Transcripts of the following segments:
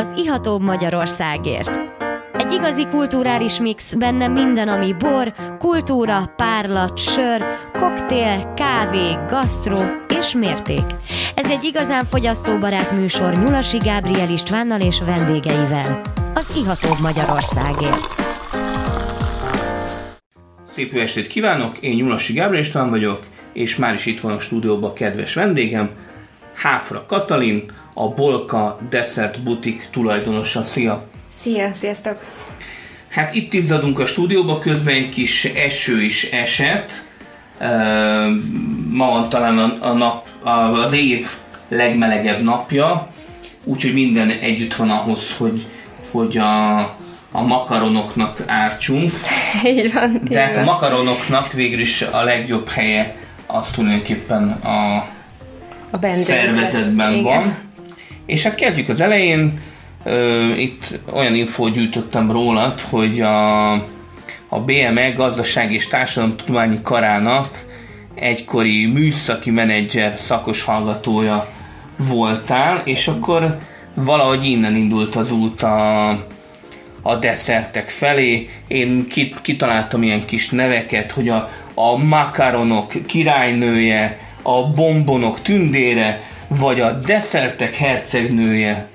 az ihatóbb Magyarországért. Egy igazi kulturális mix, benne minden, ami bor, kultúra, párlat, sör, koktél, kávé, gasztró és mérték. Ez egy igazán fogyasztóbarát műsor Nyulasi Gábriel Istvánnal és vendégeivel. Az ihatóbb Magyarországért. Szép jó estét kívánok, én Nyulasi Gábriel István vagyok, és már is itt van a stúdióban kedves vendégem, Háfra Katalin, a Bolka Desert Boutique tulajdonosa. Szia! Szia, sziasztok! Hát itt izzadunk a stúdióba, közben egy kis eső is esett. Ma van talán a, a nap, az év legmelegebb napja, úgyhogy minden együtt van ahhoz, hogy, hogy a, a makaronoknak ártsunk. Így van. De hát a makaronoknak végül is a legjobb helye az tulajdonképpen a, a szervezetben lesz. van. És hát kezdjük az elején. Itt olyan infót gyűjtöttem rólad, hogy a, a BME Gazdaság és Társadalomtudományi Karának egykori műszaki menedzser szakos hallgatója voltál, és akkor valahogy innen indult az út a, a desszertek felé. Én kit, kitaláltam ilyen kis neveket, hogy a, a makaronok királynője, a bombonok tündére, vagy a desszertek hercegnője.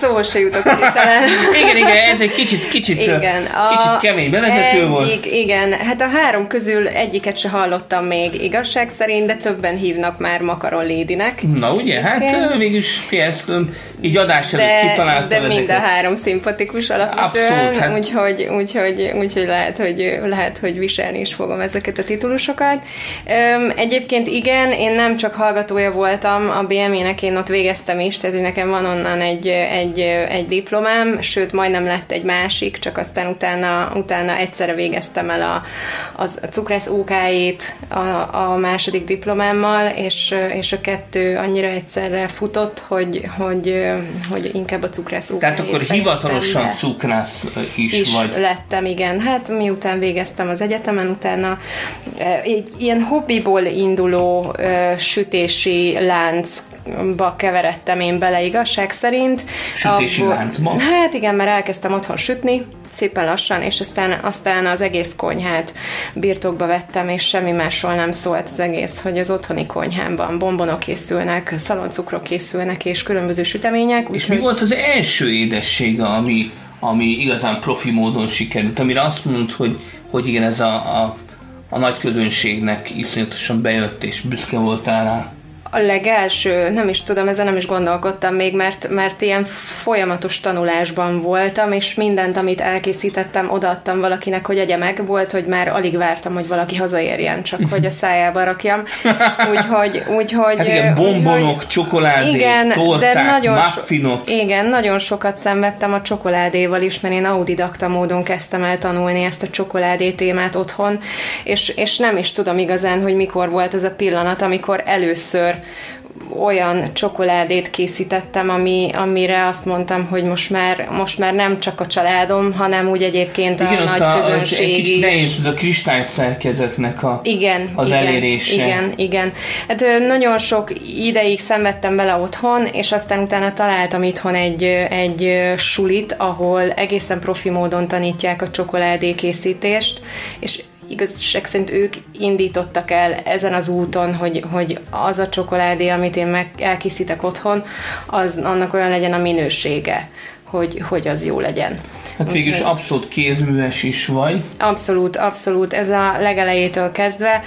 Szó se jutok igen, igen, ez egy kicsit, kicsit, igen, a kicsit kemény bevezető egyik, volt. Igen, hát a három közül egyiket se hallottam még igazság szerint, de többen hívnak már Makaron Lédinek. Na ugye, hát igen. mégis félsz, így adás előtt kitaláltam De mind ezeket. a három szimpatikus alapvetően, Abszolút, hát. úgyhogy, úgyhogy, úgyhogy lehet, hogy, lehet, hogy viselni is fogom ezeket a titulusokat. Üm, egyébként igen, én nem csak hallgatója voltam a BME-nek, én ott végeztem is, tehát hogy nekem van onnan egy, egy, egy diplomám, sőt majdnem lett egy másik, csak aztán utána, utána egyszerre végeztem el a, az, a cukrász OK-ét a, a második diplomámmal, és, és a kettő annyira egyszerre futott, hogy, hogy, hogy inkább a cukrász OK-ét Tehát akkor hivatalosan be. cukrász is, is vagy. lettem, igen. Hát miután végeztem az egyetemen, utána egy ilyen hobbiból induló uh, sütési lánc ba keveredtem én bele igazság szerint. Sütési Abból, láncba? Hát igen, mert elkezdtem otthon sütni, szépen lassan, és aztán, aztán az egész konyhát birtokba vettem, és semmi másról nem szólt az egész, hogy az otthoni konyhámban bombonok készülnek, szaloncukrok készülnek, és különböző sütemények. És mi volt az első édessége, ami, ami igazán profi módon sikerült, amire azt mondod, hogy, hogy igen, ez a, a, a nagy közönségnek iszonyatosan bejött, és büszke voltál rá? A legelső, nem is tudom, ezen nem is gondolkodtam még, mert, mert ilyen folyamatos tanulásban voltam, és mindent, amit elkészítettem, odaadtam valakinek, hogy egye meg. Volt, hogy már alig vártam, hogy valaki hazaérjen, csak hogy a szájába rakjam. Úgyhogy... úgyhogy hát igen, bombonok, csokoládé, igen, torták, de nagyon muffinok. So, igen, nagyon sokat szenvedtem a csokoládéval is, mert én autodidakta módon kezdtem el tanulni ezt a csokoládé témát otthon, és, és nem is tudom igazán, hogy mikor volt ez a pillanat, amikor először olyan csokoládét készítettem, ami, amire azt mondtam, hogy most már, most már nem csak a családom, hanem úgy egyébként igen, a nagy a, közönség egy kicsit is. nehéz ez a kristály szerkezetnek a, igen, az igen, elérése. Igen, igen. Hát nagyon sok ideig szenvedtem bele otthon, és aztán utána találtam itthon egy, egy sulit, ahol egészen profi módon tanítják a csokoládé készítést, és igazság szerint ők indítottak el ezen az úton, hogy, hogy az a csokoládé, amit én meg elkészítek otthon, az annak olyan legyen a minősége, hogy, hogy az jó legyen. Hát végül is abszolút kézműves is vagy. Abszolút, abszolút. Ez a legelejétől kezdve,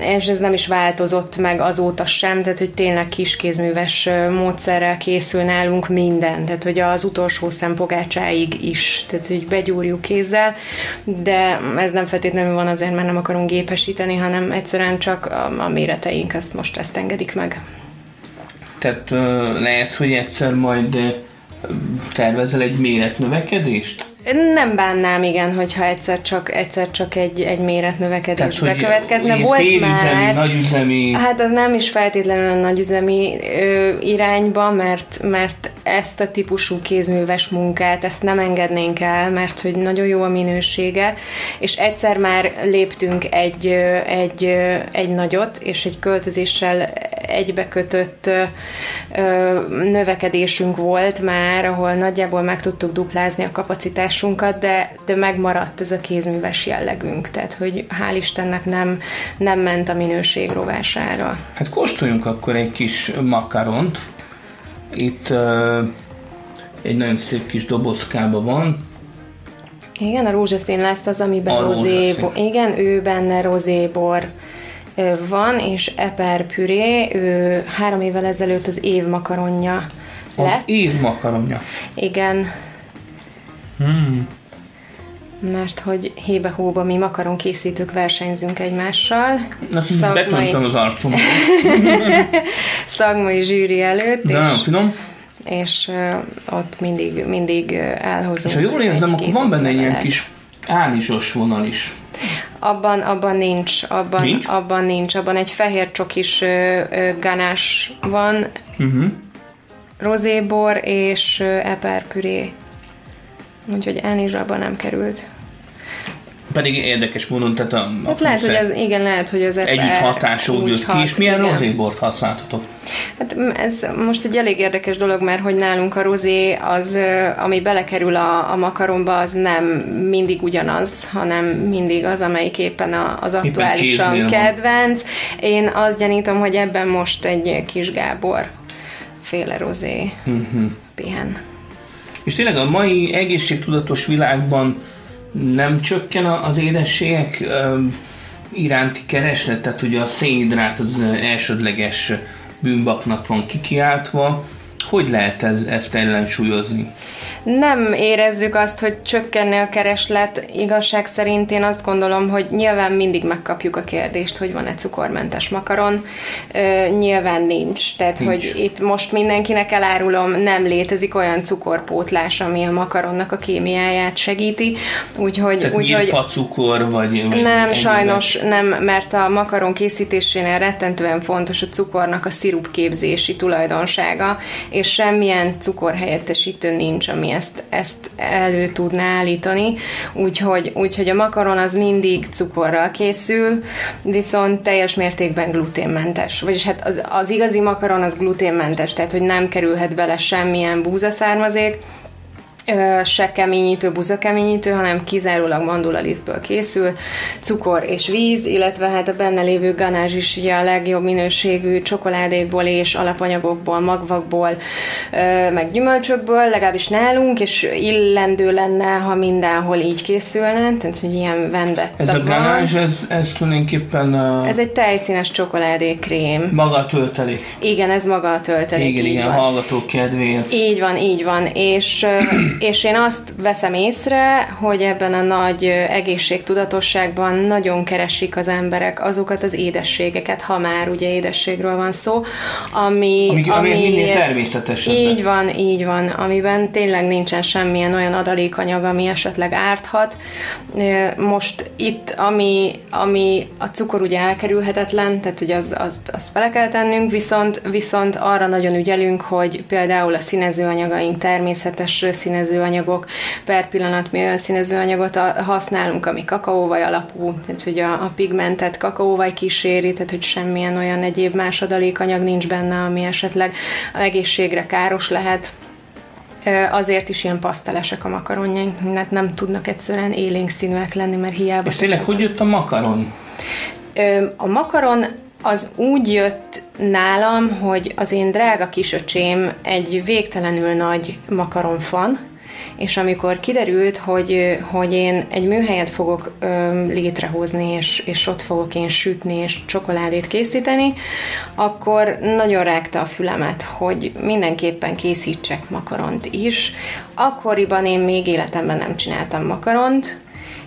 és ez nem is változott meg azóta sem, tehát hogy tényleg kiskézműves módszerrel készül nálunk minden, tehát hogy az utolsó szempogácsáig is, tehát hogy begyúrjuk kézzel, de ez nem feltétlenül van azért, mert nem akarunk gépesíteni, hanem egyszerűen csak a, a méreteink ezt most ezt engedik meg. Tehát lehet, hogy egyszer majd tervezel egy méretnövekedést? Nem bánnám, igen, hogyha egyszer csak, egyszer csak egy, egy méretnövekedés Tehát, bekövetkezne. Hogy Volt félüzemi, már, nagyüzemi... Hát az nem is feltétlenül a nagyüzemi ö, irányba, mert, mert ezt a típusú kézműves munkát, ezt nem engednénk el, mert hogy nagyon jó a minősége, és egyszer már léptünk egy, egy, egy nagyot, és egy költözéssel egybekötött növekedésünk volt már, ahol nagyjából meg tudtuk duplázni a kapacitásunkat, de, de megmaradt ez a kézműves jellegünk, tehát hogy hál' Istennek nem, nem ment a minőség rovására. Hát kóstoljunk akkor egy kis makaront. Itt uh, egy nagyon szép kis dobozkába van, igen, a rózsaszín lesz az, amiben a rozébor. Igen, ő benne rozébor van, és eper püré, ő három évvel ezelőtt az év makaronja az lett. év makaronja. Igen. Hmm. Mert hogy hébe-hóba mi makaron készítők versenyzünk egymással. Na, Szakmai... az arcom. Szakmai zsűri előtt. De és... finom és uh, ott mindig, mindig elhozunk. És ha jól érzem, akkor van benne ilyen kis ánizsos vonal is. Abban, abban nincs, abban nincs, abban nincs, abban egy fehér csokis uh, ganás van, uh-huh. rozébor és uh, eperpüré. Úgyhogy elnizsabban nem került. Pedig érdekes módon, tehát a, hát a lehet, hogy az, igen, lehet, hogy az egyik hatás úgy jött ki, és milyen rozébort használtatok? Hát ez most egy elég érdekes dolog, mert hogy nálunk a rozé az, ami belekerül a, a makaronba, az nem mindig ugyanaz, hanem mindig az, amelyik éppen az aktuálisan kedvenc. Én azt gyanítom, hogy ebben most egy kis Gábor féle rozé uh-huh. pihen. És tényleg a mai egészségtudatos világban nem csökken az édességek iránti kereslet, tehát ugye a szénhidrát az elsődleges bűnbaknak van kikiáltva. Hogy lehet ez, ezt ellensúlyozni? Nem érezzük azt, hogy csökkenne a kereslet. Igazság szerint én azt gondolom, hogy nyilván mindig megkapjuk a kérdést, hogy van-e cukormentes makaron. Ö, nyilván nincs. Tehát, nincs. hogy itt most mindenkinek elárulom, nem létezik olyan cukorpótlás, ami a makaronnak a kémiáját segíti. Úgyhogy, Tehát úgyhogy cukor, vagy... vagy nem, sajnos nem, mert a makaron készítésénél rettentően fontos a cukornak a szirupképzési tulajdonsága, és semmilyen cukorhelyettesítő nincs, ami ezt, ezt elő tudná állítani, úgyhogy, úgyhogy a makaron az mindig cukorral készül, viszont teljes mértékben gluténmentes. Vagyis hát az, az igazi makaron az gluténmentes, tehát hogy nem kerülhet bele semmilyen búzaszármazék, se keményítő, buzakeményítő, hanem kizárólag mandulalisztből készül, cukor és víz, illetve hát a benne lévő ganázs is ugye a legjobb minőségű csokoládékból és alapanyagokból, magvakból, meg gyümölcsökből, legalábbis nálunk, és illendő lenne, ha mindenhol így készülne, tehát hogy ilyen vendetta Ez a ganázs, ez, ez tulajdonképpen... A... Ez egy tejszínes csokoládékrém. Maga a töltelék. Igen, ez maga a töltelék. Igen, igen, van. hallgatók kedvéért. Így van, így van, és és én azt veszem észre, hogy ebben a nagy egészségtudatosságban nagyon keresik az emberek azokat az édességeket, ha már ugye édességről van szó, ami... Ami, ami minél természetesebb. Így van, így van, amiben tényleg nincsen semmilyen olyan adalékanyag, ami esetleg árthat. Most itt, ami, ami a cukor ugye elkerülhetetlen, tehát ugye az, az, az bele kell tennünk, viszont, viszont arra nagyon ügyelünk, hogy például a színezőanyagaink természetes színező színezőanyagok. Per pillanat mi olyan színezőanyagot használunk, ami kakaóvaj alapú, tehát hogy a, a pigmentet kakaóvaj kíséri, tehát hogy semmilyen olyan egyéb más adalékanyag nincs benne, ami esetleg egészségre káros lehet azért is ilyen pasztelesek a makaronjaink, mert nem tudnak egyszerűen élénk színűek lenni, mert hiába... És tényleg hogy jött a makaron? A makaron az úgy jött nálam, hogy az én drága kisöcsém egy végtelenül nagy makaronfan, és amikor kiderült, hogy, hogy én egy műhelyet fogok ö, létrehozni, és, és ott fogok én sütni, és csokoládét készíteni, akkor nagyon rágta a fülemet, hogy mindenképpen készítsek makaront is. Akkoriban én még életemben nem csináltam makaront,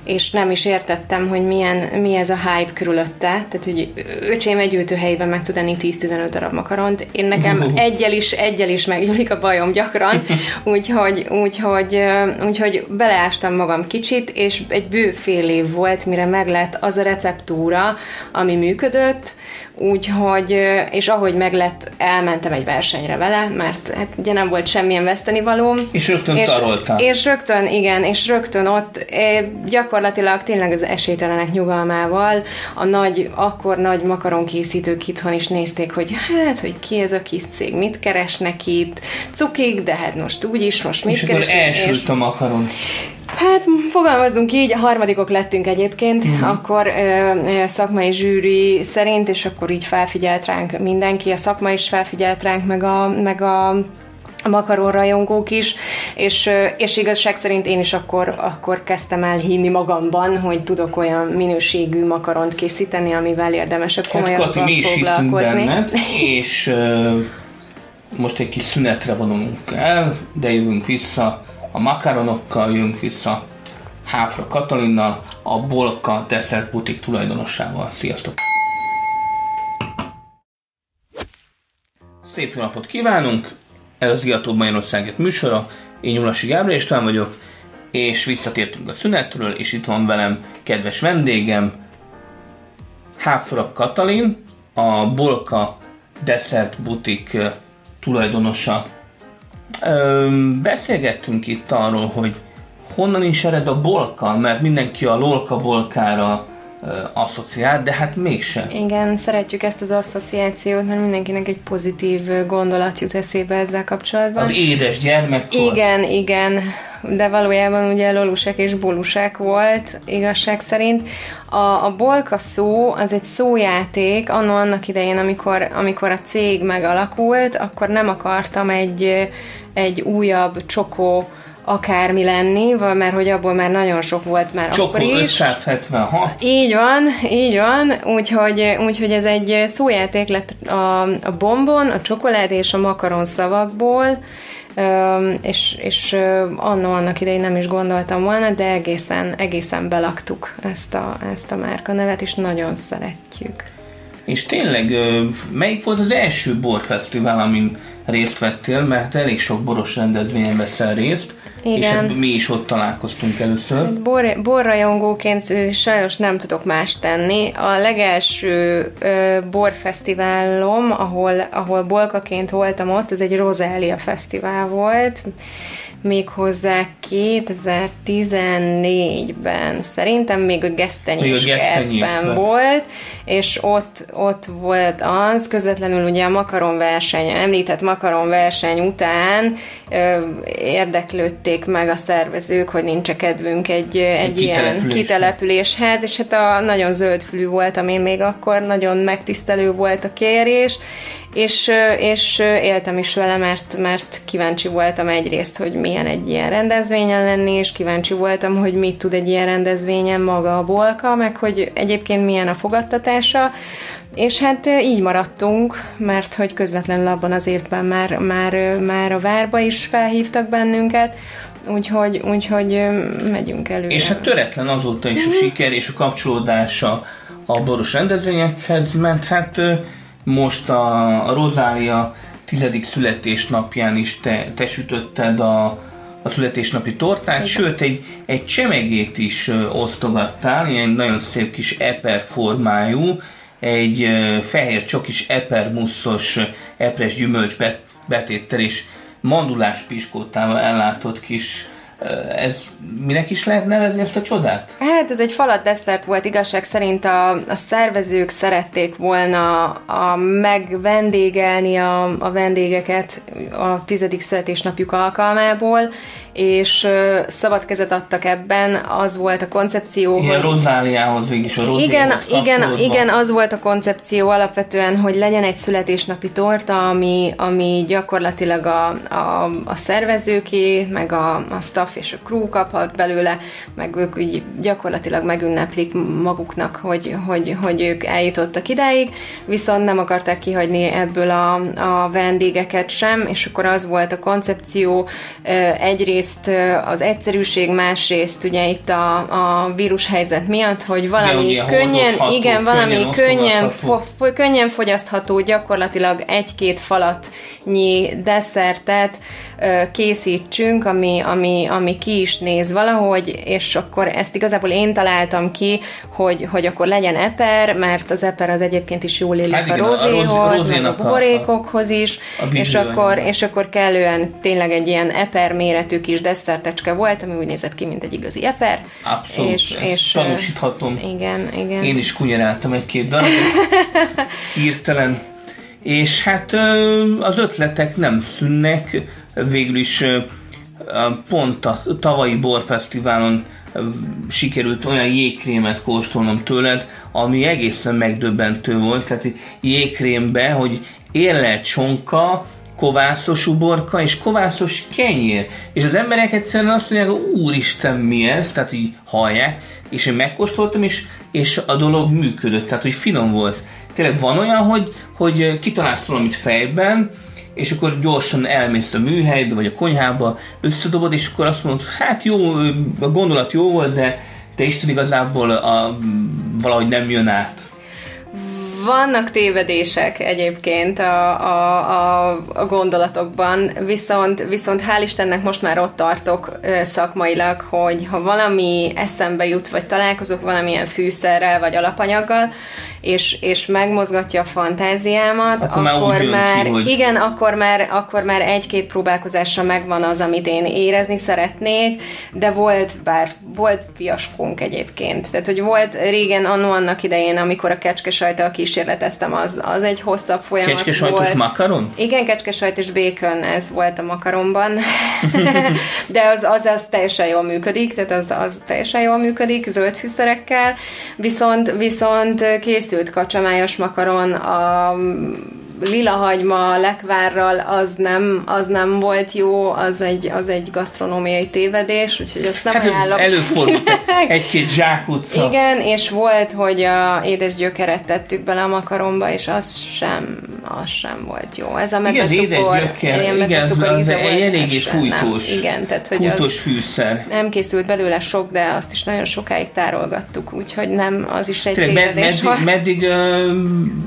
és nem is értettem, hogy milyen, mi ez a hype körülötte. Tehát, hogy öcsém egy ültőhelyben meg tud enni 10-15 darab makaront. Én nekem egyel is, egyel is meggyúlik a bajom gyakran, úgyhogy, úgyhogy, úgyhogy beleástam magam kicsit, és egy bő fél év volt, mire meglett az a receptúra, ami működött, úgyhogy, és ahogy meglett, elmentem egy versenyre vele, mert hát ugye nem volt semmilyen vesztenivalóm. És rögtön és, taroltál. És rögtön, igen, és rögtön ott gyakorlatilag tényleg az esélytelenek nyugalmával a nagy, akkor nagy makaronkészítők itthon is nézték, hogy hát, hogy ki ez a kis cég, mit keresnek itt, cukik, de hát most úgyis, most mit és keresnek. És akkor elsült a makaron. Hát fogalmazzunk így, a harmadikok lettünk egyébként, uh-huh. akkor ö, szakmai zsűri szerint, és akkor így felfigyelt ránk mindenki, a szakma is felfigyelt ránk, meg a, meg a a makaron rajongók is, és, és igazság szerint én is akkor, akkor kezdtem el hinni magamban, hogy tudok olyan minőségű makaront készíteni, amivel érdemes a komolyabban hát, Kati, mi is foglalkozni. Benned, és uh, most egy kis szünetre vonulunk el, de jövünk vissza a makaronokkal jönk vissza Háfra Katalinnal, a Bolka Dessert Butik tulajdonossával. Sziasztok! Szép jó napot kívánunk! Ez az Iatóbb Magyarországért műsora. Én Nyulasi Gábor István vagyok, és visszatértünk a szünetről, és itt van velem kedves vendégem, Háfra Katalin, a Bolka Dessert Butik tulajdonosa beszélgettünk itt arról, hogy honnan is ered a bolka, mert mindenki a lolka-bolkára asszociál, de hát mégsem. Igen, szeretjük ezt az asszociációt, mert mindenkinek egy pozitív gondolat jut eszébe ezzel kapcsolatban. Az édes gyermekkor. Igen, igen, de valójában ugye lolusek és bolusek volt, igazság szerint. A, a bolka szó az egy szójáték, annó annak idején, amikor, amikor a cég megalakult, akkor nem akartam egy, egy újabb csokó akármi lenni, mert hogy abból már nagyon sok volt már Csokó akkor is. 576. Így van, így van, úgyhogy, úgyhogy ez egy szójáték lett a, a bombon, a csokolád és a makaron szavakból, és, és annó annak idején nem is gondoltam volna, de egészen, egészen belaktuk ezt a, ezt a márka nevet, és nagyon szeretjük. És tényleg, melyik volt az első borfesztivál, amin részt vettél, mert elég sok boros rendezvényen veszel részt, igen. És hát mi is ott találkoztunk először. Hát bor, borrajongóként sajnos nem tudok más tenni. A legelső ö, borfesztiválom, ahol, ahol bolkaként voltam ott, ez egy Rosália fesztivál volt méghozzá 2014-ben, szerintem még a Gesztenyés kertben volt, és ott, ott volt az, közvetlenül ugye a makaronverseny, említett makaronverseny után ö, érdeklődték meg a szervezők, hogy nincs -e kedvünk egy, egy, egy ilyen kitelepüléshez, és hát a nagyon zöldfülű voltam én még akkor, nagyon megtisztelő volt a kérés, és, és éltem is vele, mert, mert kíváncsi voltam egyrészt, hogy milyen egy ilyen rendezvényen lenni, és kíváncsi voltam, hogy mit tud egy ilyen rendezvényen maga a bolka, meg hogy egyébként milyen a fogadtatása, és hát így maradtunk, mert hogy közvetlenül abban az évben már, már, már a várba is felhívtak bennünket, úgyhogy, úgyhogy megyünk elő. És hát töretlen azóta is a siker és a kapcsolódása a boros rendezvényekhez, mert hát most a, a Rozália tizedik születésnapján is te, te sütötted a, a születésnapi tortát, Igen. sőt egy, egy csemegét is osztogattál, ilyen nagyon szép kis eper formájú, egy fehér csokis epermusszos epres gyümölcs betéttel és mandulás piskótával ellátott kis ez minek is lehet nevezni ezt a csodát? Hát ez egy falat desszert volt, igazság szerint a, a szervezők szerették volna a megvendégelni a, a vendégeket a tizedik születésnapjuk alkalmából, és szabad kezet adtak ebben, az volt a koncepció, Ilyen hogy... rozáliához végig a igen, igen, igen, az volt a koncepció alapvetően, hogy legyen egy születésnapi torta, ami, ami gyakorlatilag a, a, a szervezőké, meg a, a staff és a crew kaphat belőle, meg ők így gyakorlatilag megünneplik maguknak, hogy, hogy, hogy ők eljutottak idáig, viszont nem akarták kihagyni ebből a, a vendégeket sem, és akkor az volt a koncepció egyrészt egyrészt az egyszerűség, másrészt ugye itt a, a vírushelyzet miatt, hogy valami könnyen, igen, valami könnyen, fo- könnyen fogyasztható, gyakorlatilag egy-két falatnyi desszertet készítsünk, ami, ami, ami ki is néz valahogy, és akkor ezt igazából én találtam ki, hogy, hogy akkor legyen eper, mert az eper az egyébként is jól illik Hát a igen, a rozéhoz, a a- buborékokhoz is, a és akkor, és akkor kellően tényleg egy ilyen eper méretű kis desszertecske volt, ami úgy nézett ki, mint egy igazi eper. Abszolút, és, és, tanúsíthatom. Igen, igen. Én is kunyeráltam egy-két darabot, írtelen. És hát az ötletek nem szűnnek, végül is pont a tavalyi borfesztiválon sikerült olyan jégkrémet kóstolnom tőled, ami egészen megdöbbentő volt, tehát jégkrémbe, hogy érlelt csonka, kovászos uborka és kovászos kenyér. És az emberek egyszerűen azt mondják, úristen mi ez, tehát így hallják, és én megkóstoltam, és, és a dolog működött, tehát hogy finom volt. Tényleg van olyan, hogy, hogy kitalálsz valamit fejben, és akkor gyorsan elmész a műhelybe, vagy a konyhába, összedobod, és akkor azt mondod, hát jó, a gondolat jó volt, de de Isten igazából a, valahogy nem jön át. Vannak tévedések egyébként a, a, a, a gondolatokban, viszont, viszont hál' Istennek most már ott tartok szakmailag, hogy ha valami eszembe jut, vagy találkozok valamilyen fűszerrel, vagy alapanyaggal, és, és megmozgatja a fantáziámat, Akkor már akkor ki, már, hogy- igen, akkor már, akkor már egy-két próbálkozásra megvan az, amit én érezni szeretnék, de volt bár volt fiaskónk egyébként. Tehát, hogy volt régen annó annak idején, amikor a kecskesajtal kísérleteztem, az, az egy hosszabb folyamat Kecske sajtos makaron? Igen, kecskesajt és bacon, ez volt a makaronban. De az, az, az teljesen jól működik, tehát az, az teljesen jól működik, zöld fűszerekkel. Viszont, viszont készült kacsamájas makaron, a lila hagyma lekvárral az nem, az nem volt jó, az egy, az egy gasztronómiai tévedés, úgyhogy azt nem Hát ajánlom. előfordult egy-két zsákutca. Igen, és volt, hogy a édes gyökeret tettük bele a makaronba, és az sem, az sem volt jó. Ez a gyökér, ilyen az íze egy volt, eléggé ez sem, nem. fújtós, Igen, tehát hogy fújtós fűszer. nem készült belőle sok, de azt is nagyon sokáig tárolgattuk, úgyhogy nem, az is egy Tényleg, med, tévedés meddig, volt. meddig ö,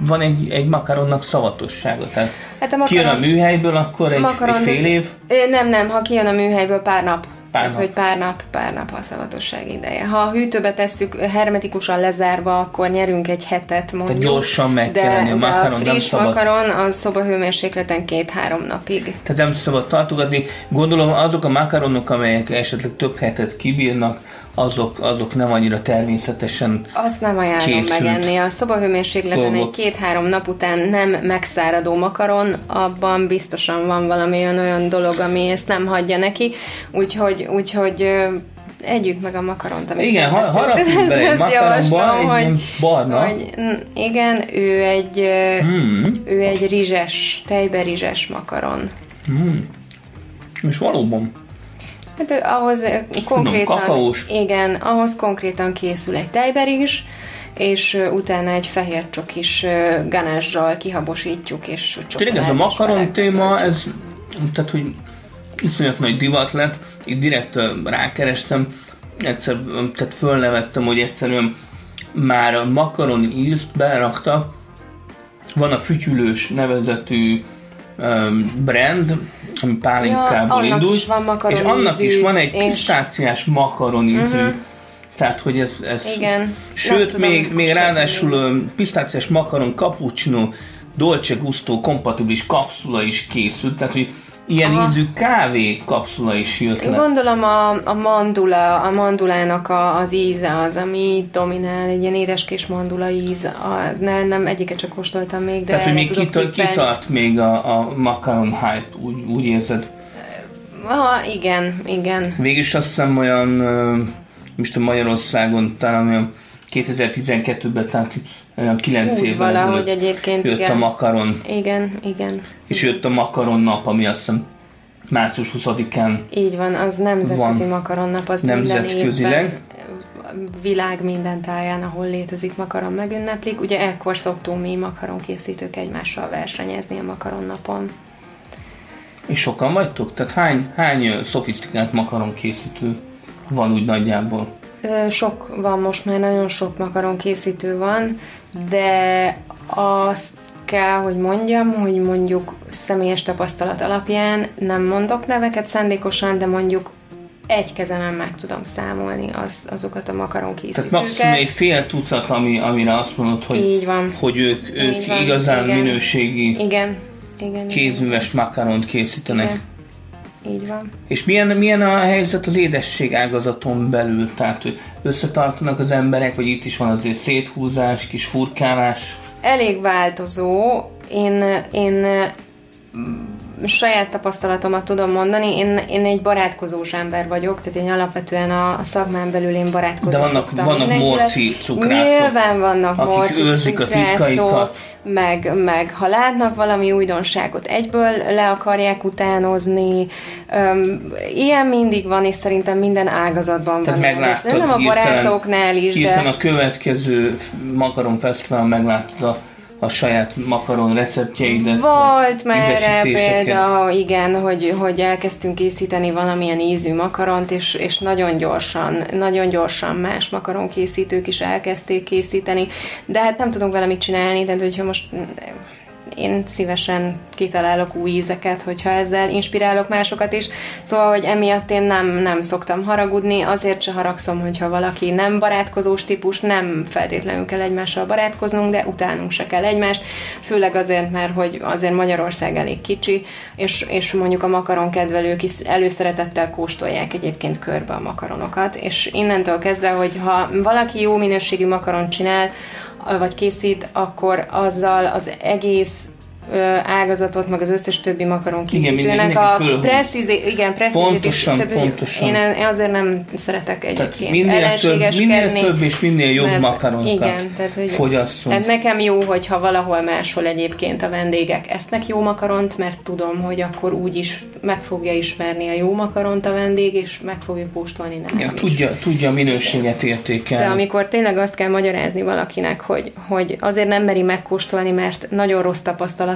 van egy, egy makaronnak szavatossága? Tehát Hát a kijön a makaron- műhelyből, akkor egy, makaron, egy fél év? Nem, nem, ha kijön a műhelyből pár nap. Pár Tehát, nap. hogy pár nap, pár nap a szavatosság ideje. Ha a hűtőbe tesszük hermetikusan lezárva, akkor nyerünk egy hetet mondjuk. gyorsan meg de, kell lenni a de makaron, a nem friss szabad. makaron az szobahőmérsékleten két-három napig. Tehát nem szabad tartogatni. Gondolom azok a makaronok, amelyek esetleg több hetet kibírnak, azok, azok nem annyira természetesen Azt nem ajánlom megenni. A szobahőmérsékleten egy két-három nap után nem megszáradó makaron, abban biztosan van valami olyan, olyan dolog, ami ezt nem hagyja neki, úgyhogy, úgyhogy együk meg a makaront, amit Igen, ha- bele egy javaslom, egy ilyen barna. Hogy, mm, igen, ő egy, ö, Hmm. ő egy rizses, tejbe rizses makaron. És valóban. Hát ahhoz konkrétan, kakaós. igen, ahhoz konkrétan készül egy tejberizs, és ö, utána egy fehér csokis ö, ganással kihabosítjuk, és Tényleg ez a makaron téma, ez tehát, hogy iszonyat nagy divat lett, itt direkt rákerestem, egyszer tehát fölnevettem, hogy egyszerűen már a makaron ízt berakta, van a fütyülős nevezetű brand, ami pálinkából Ja, indul, is van és annak is van egy és- Mhm. pisztáciás makaron ízű, uh-huh. tehát hogy ez, ez Igen. Sőt, tudom még, még ráadásul ö, pisztáciás makaron, cappuccino, dolce gusto kompatibilis kapszula is készült, tehát hogy ilyen Aha. ízű kávé kapszula is jött le. Gondolom a, a mandula, a mandulának a, az íze az, ami dominál, egy ilyen édeskés mandula íz. A, ne, nem, egyiket csak kóstoltam még, de Tehát, hogy még kitart, kitart még a, a makaron hype, úgy, úgy érzed. Ah, igen, igen. Végülis azt hiszem olyan, most a Magyarországon talán olyan 2012-ben, tehát olyan 9 Úgy évvel valahogy ezelőtt egyébként, jött igen. a makaron, Igen, igen. és jött a makaron nap, ami azt hiszem március 20-án Így van, az nemzetközi Van. makaronnap, az minden Nemzetközileg. évben világ minden táján, ahol létezik makaron megünneplik. Ugye ekkor szoktunk mi makaronkészítők egymással versenyezni a makaronnapon. És sokan vagytok? Tehát hány, hány szofisztikált makaron készítő van úgy nagyjából? Sok van most már, nagyon sok makaron készítő van, de azt kell, hogy mondjam, hogy mondjuk személyes tapasztalat alapján nem mondok neveket szándékosan, de mondjuk egy kezemen meg tudom számolni az, azokat a makaron készítőket. Tehát maximum egy fél tucat, ami, amire azt mondod, hogy, Így van. hogy ők, ők Így van, igazán igen. minőségi Igen. Igen. kézműves makaront készítenek. Igen. Így van. És milyen, milyen a helyzet az édesség ágazaton belül? Tehát hogy összetartanak az emberek, vagy itt is van azért széthúzás, kis furkálás? Elég változó. Én, én saját tapasztalatomat tudom mondani, én, én egy barátkozós ember vagyok, tehát én alapvetően a, a szakmán belül én barátkozni De vannak- szoktam vannak morci cukrászok, Nyilván vannak akik morci őrzik a titkaikat. meg, meg ha látnak valami újdonságot, egyből le akarják utánozni. Öm, ilyen mindig van, és szerintem minden ágazatban Tehát van. megláttad Ez nem a borászoknál is, de... a következő Makaron Fesztiválon megláttad a, a saját makaron receptjeidet. Volt már erre példa, igen, hogy, hogy elkezdtünk készíteni valamilyen ízű makaront, és, és nagyon gyorsan, nagyon gyorsan más makaron készítők is elkezdték készíteni, de hát nem tudunk vele mit csinálni, tehát hogyha most én szívesen kitalálok új ízeket, hogyha ezzel inspirálok másokat is. Szóval, hogy emiatt én nem, nem szoktam haragudni, azért se haragszom, hogyha valaki nem barátkozós típus, nem feltétlenül kell egymással barátkoznunk, de utánunk se kell egymást, főleg azért, mert hogy azért Magyarország elég kicsi, és, és mondjuk a makaron kedvelők is előszeretettel kóstolják egyébként körbe a makaronokat, és innentől kezdve, hogy ha valaki jó minőségű makaron csinál, vagy készít, akkor azzal az egész ágazatot, meg az összes többi makaron Igen, készítőnek mindenki a presztízé, igen, presztízét Pontosan, is, tehát, pontosan. Én, én azért nem szeretek egyébként minél több, minél több és minél jobb mert- makaronokat igen, tehát, hogy fogyasszunk. Tehát nekem jó, hogyha valahol máshol egyébként a vendégek esznek jó makaront, mert tudom, hogy akkor úgy is meg fogja ismerni a jó makaront a vendég, és meg fogja kóstolni nálam Igen, is. tudja, tudja a minőséget értékelni. De amikor tényleg azt kell magyarázni valakinek, hogy, hogy azért nem meri megkóstolni, mert nagyon rossz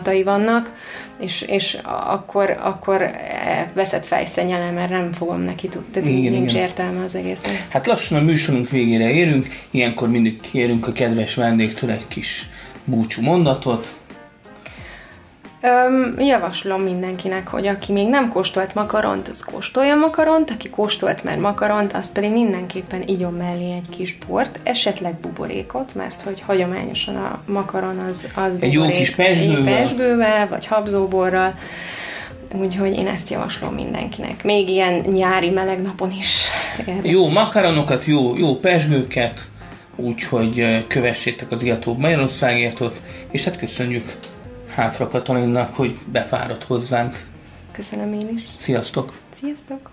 tapasztalatai vannak, és, és akkor, akkor eh, veszett fejszennyele, mert nem fogom neki tudni. Tehát igen, nincs igen. értelme az egésznek. Hát lassan a műsorunk végére érünk, ilyenkor mindig kérünk a kedves vendégtől egy kis búcsú mondatot. Öm, javaslom mindenkinek, hogy aki még nem kóstolt makaront, az kóstolja makaront, aki kóstolt már makaront, az pedig mindenképpen igyon mellé egy kis bort, esetleg buborékot, mert hogy hagyományosan a makaron az, az Egy jó kis pezsgővel. pezsgővel, vagy habzóborral, úgyhogy én ezt javaslom mindenkinek. Még ilyen nyári meleg napon is. Érdekes. Jó makaronokat, jó, jó pesgőket, úgyhogy kövessétek az Iatóbb Magyarországértot, és hát köszönjük Háfra Katalinnak, hogy befáradt hozzánk. Köszönöm én is. Sziasztok! Sziasztok!